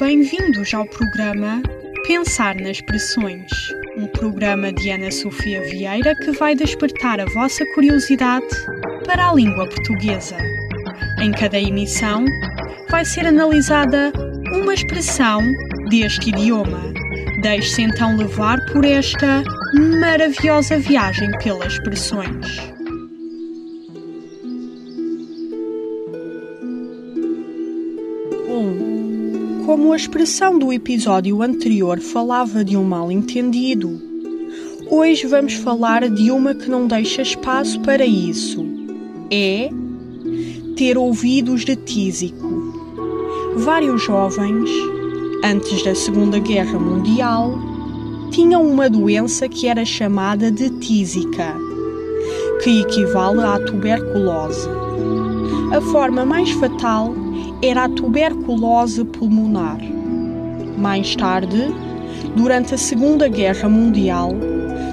Bem-vindos ao programa Pensar nas Expressões, um programa de Ana Sofia Vieira que vai despertar a vossa curiosidade para a língua portuguesa. Em cada emissão, vai ser analisada uma expressão deste idioma. Deixe-se então levar por esta maravilhosa viagem pelas expressões. Bom, como a expressão do episódio anterior falava de um mal-entendido, hoje vamos falar de uma que não deixa espaço para isso. É ter ouvidos de tísico. Vários jovens, antes da Segunda Guerra Mundial, tinham uma doença que era chamada de tísica, que equivale à tuberculose. A forma mais fatal era a tuberculose pulmonar. Mais tarde, durante a Segunda Guerra Mundial,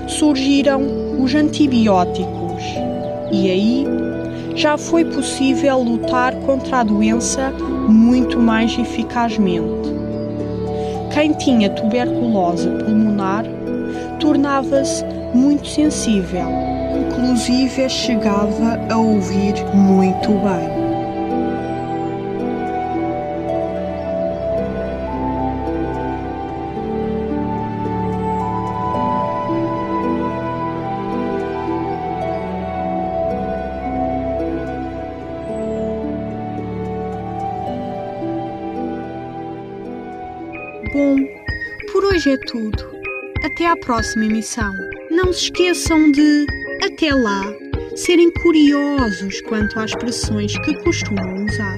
surgiram os antibióticos e aí já foi possível lutar contra a doença muito mais eficazmente. Quem tinha tuberculose pulmonar tornava-se muito sensível, inclusive chegava a ouvir muito bem. Bom, por hoje é tudo. Até à próxima emissão. Não se esqueçam de, até lá, serem curiosos quanto às expressões que costumam usar.